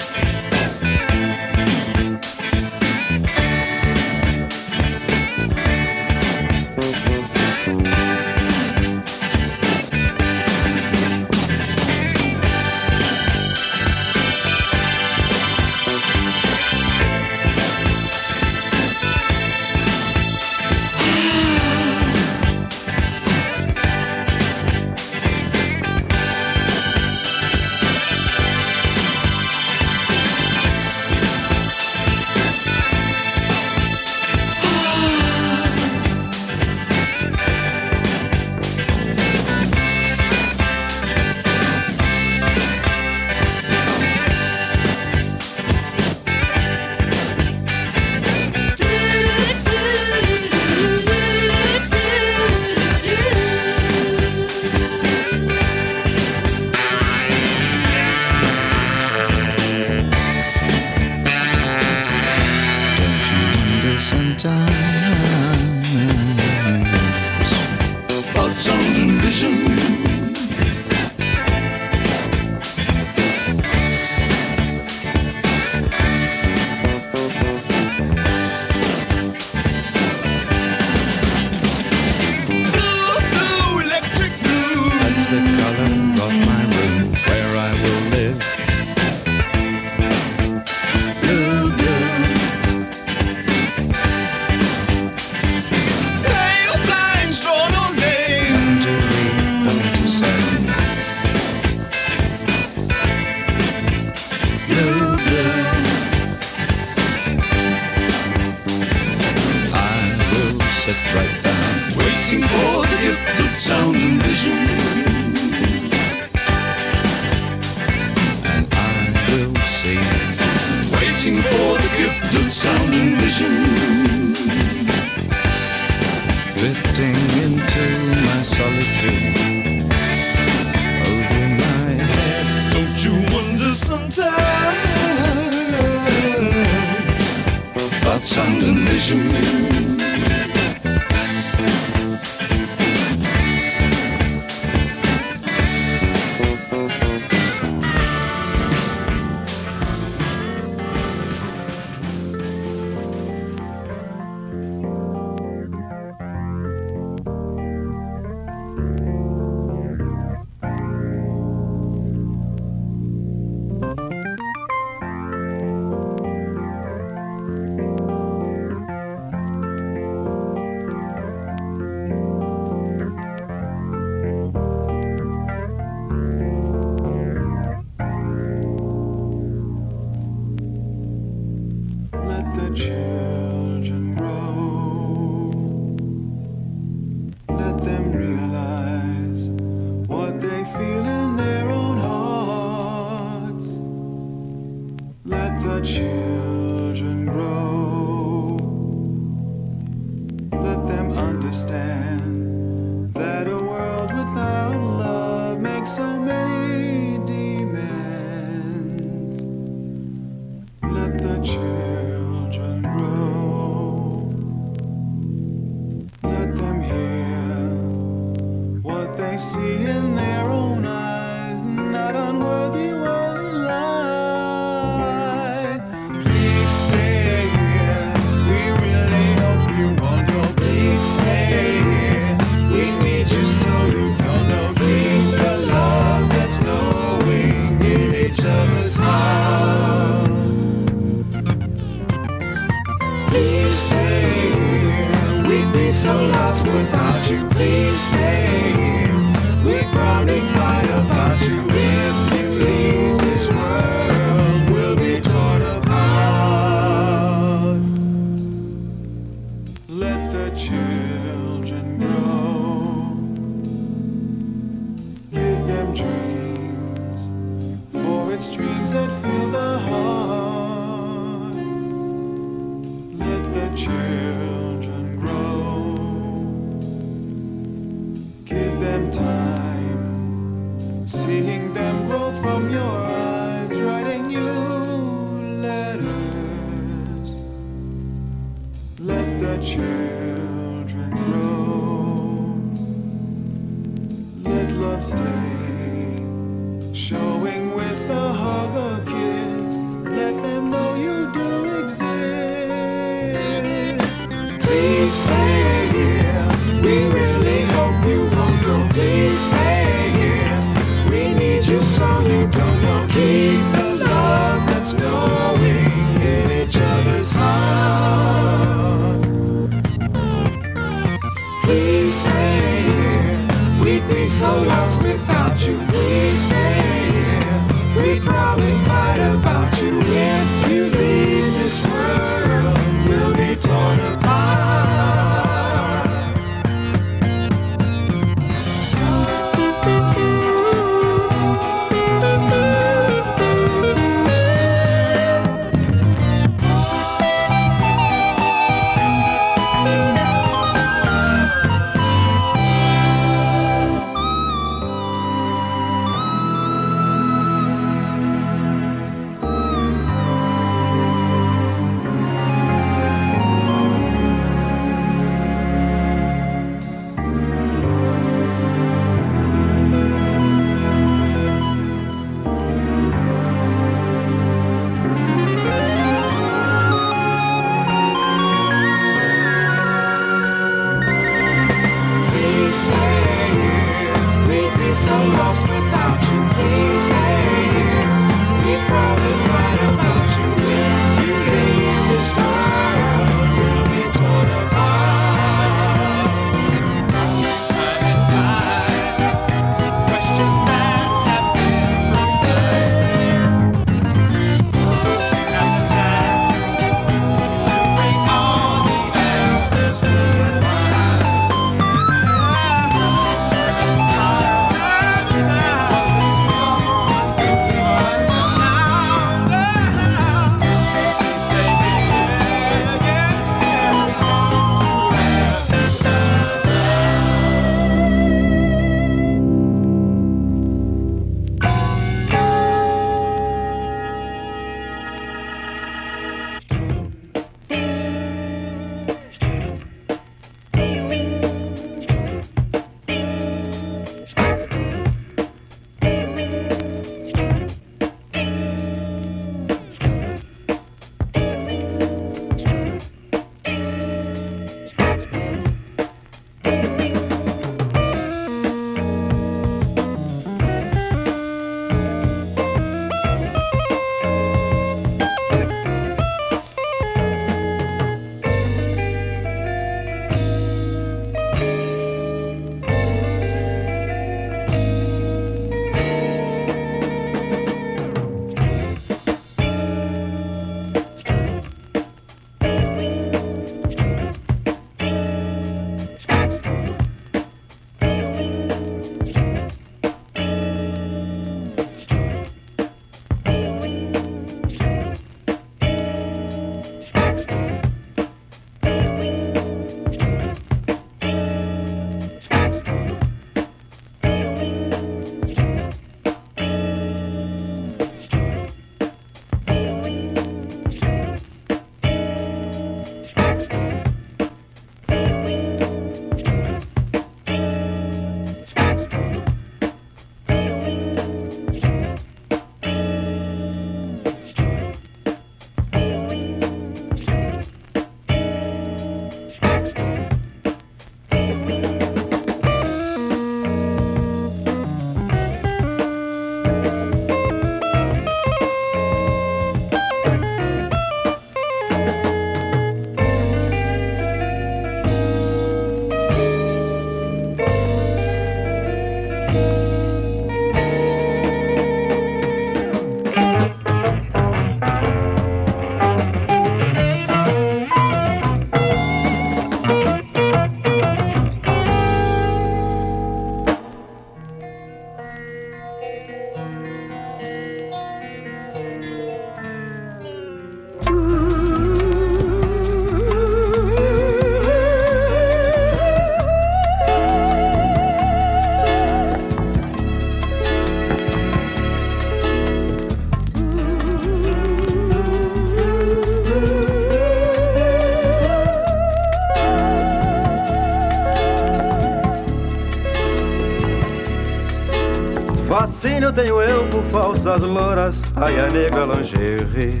Fascínio tenho eu por falsas louras, ai a negra lingerie.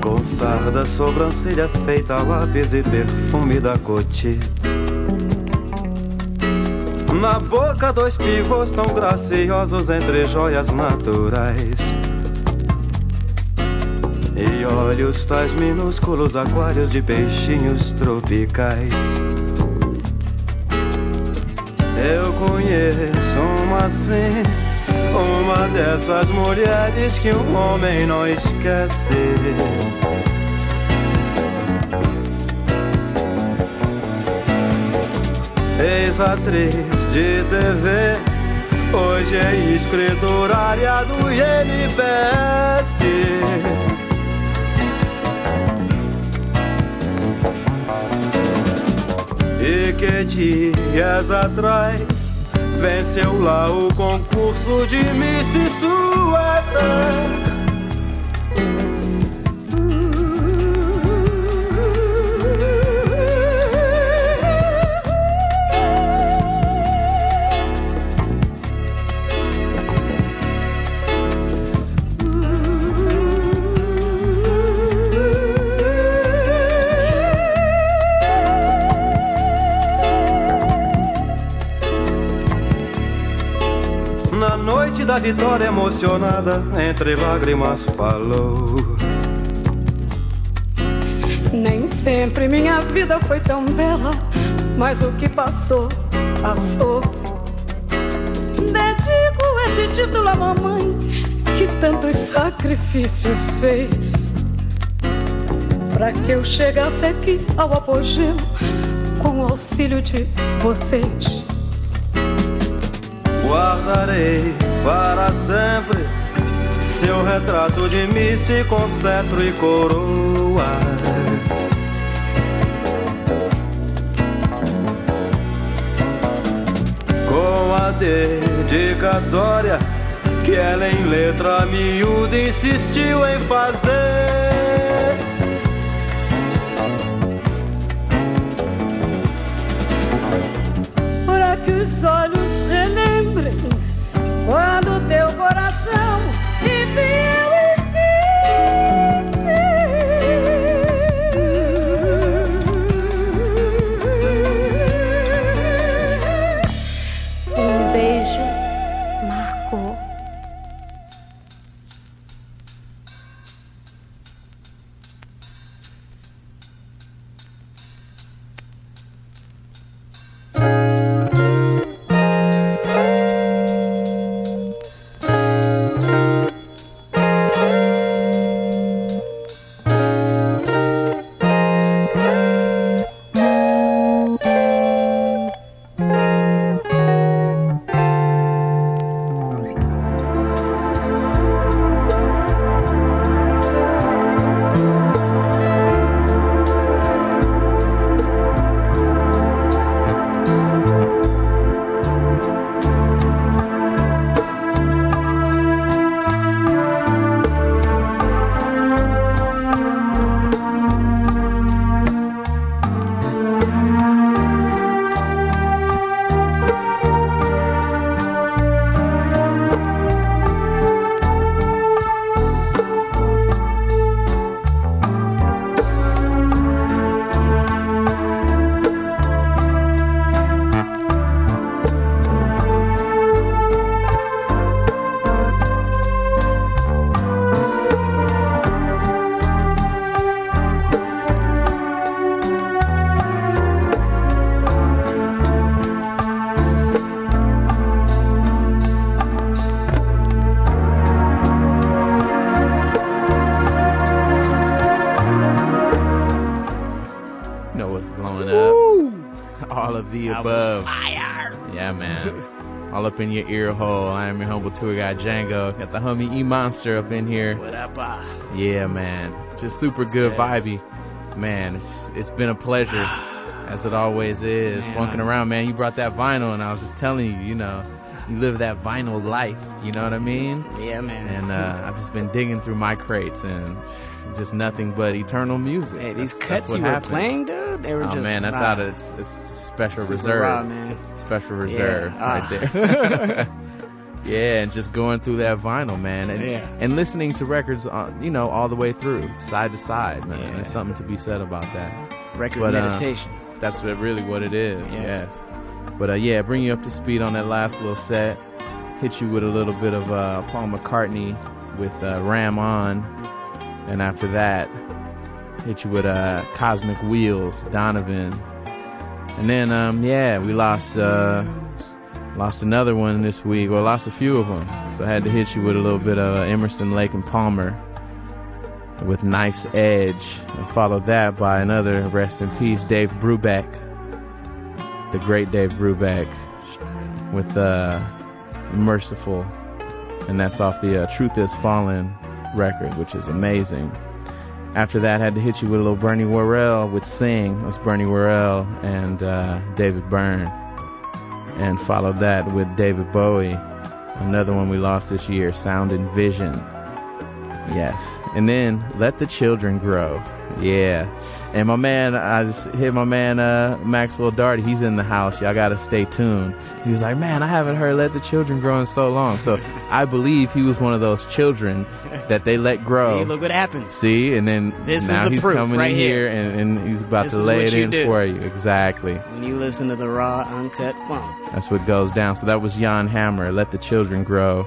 Com sarda, sobrancelha feita a lápis e perfume da Coty. Na boca dois pivôs tão graciosos entre joias naturais. E olhos tais minúsculos aquários de peixinhos tropicais. Eu conheço uma assim, uma dessas mulheres que um homem não esquece. Ex-atriz de TV, hoje é escriturária do INPS. E que dias atrás venceu lá o concurso de Miss Suéter. Vitória emocionada, entre lágrimas falou. Nem sempre minha vida foi tão bela, mas o que passou, passou. Dedico esse título à mamãe, que tantos sacrifícios fez. Pra que eu chegasse aqui ao apogeu, com o auxílio de vocês. Guardarei para sempre seu retrato de Missy com cetro e coroa. Com a dedicatória que ela em letra miúda insistiu em fazer. para que os olhos quando teu coração All up in your ear hole. I am your humble tour guide Django. Got the homie E Monster up in here. What up, uh? Yeah, man. Just super good vibey. Man, it's, it's been a pleasure, [sighs] as it always is. Man, Funking around, man. You brought that vinyl, and I was just telling you, you know, you live that vinyl life. You know what I mean? Yeah, man. And uh, I've just been digging through my crates and just nothing but eternal music. Hey, these That's- cuts that's you were playing, dude, they were oh just Oh man, that's wow. how to. It's, it's special Super reserve. raw. Special reserve Ah. right there. [laughs] yeah, and just going through that vinyl, man, and Yeah. and listening to records, on, you know, all the way through, side to side, man. Yeah. There's something to be said about that. Record But, uh, meditation. that's what, really what it is. Yeah. Yes. But uh, yeah, bring you up to speed on that last little set. Hit you with a little bit of uh, Paul McCartney with uh, Ram On, and after that, hit you with uh, Cosmic Wheels, Donovan, and then um, yeah, we lost uh, lost another one this week, or lost a few of them. So I had to hit you with a little bit of uh, Emerson, Lake and Palmer with Knife's Edge, and followed that by another rest in peace, Dave Brubeck, the great Dave Brubeck, with uh, Merciful, and that's off the uh, Truth Is Fallen record, which is amazing. After that, I had to hit you with a little Bernie Worrell with Sing. That's Bernie Worrell and uh, David Byrne, and followed that with David Bowie, another one we lost this year, Sound and Vision. Yes. And then let the children grow. Yeah. And my man, I just hit my man, uh, Maxwell Darty. He's in the house. Y'all gotta stay tuned. He was like, man, I haven't heard let the children grow in so long. So I believe he was one of those children that they let [laughs] grow. See, look what happens. See, and then This is now the he's proof coming right in here. here and, and he's about This to lay it in do. for you. Exactly. When you listen to the raw, uncut funk. That's what goes down. So that was Jan Hammer, Let the Children Grow,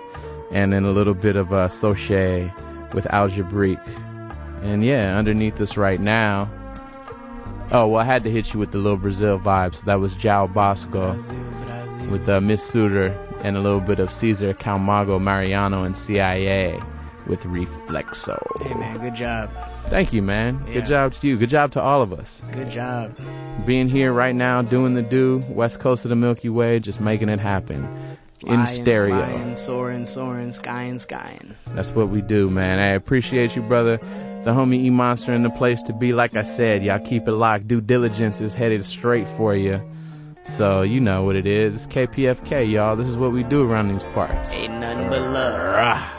and then a little bit of uh, Soche with Algebraique. And yeah, underneath us right now. Oh, well, I had to hit you with the little Brazil vibes. So that was João Bosco with uh, Miss Suéter and a little bit of César Camargo Mariano and CIA with Reflexo. Hey man, good job. Thank you, man. Yeah. Good job to you. Good job to all of us. Good job. Being here right now, doing the do, west coast of the Milky Way, just making it happen. In Flying, stereo. Flying, soaring, soaring, skying, skying. That's what we do, man. I appreciate you, brother. The homie E Monster in the place to be. Like I said, y'all keep it locked. Due diligence is headed straight for you. So you know what it is. It's KPFK, y'all. This is what we do around these parts. Ain't nothing but love.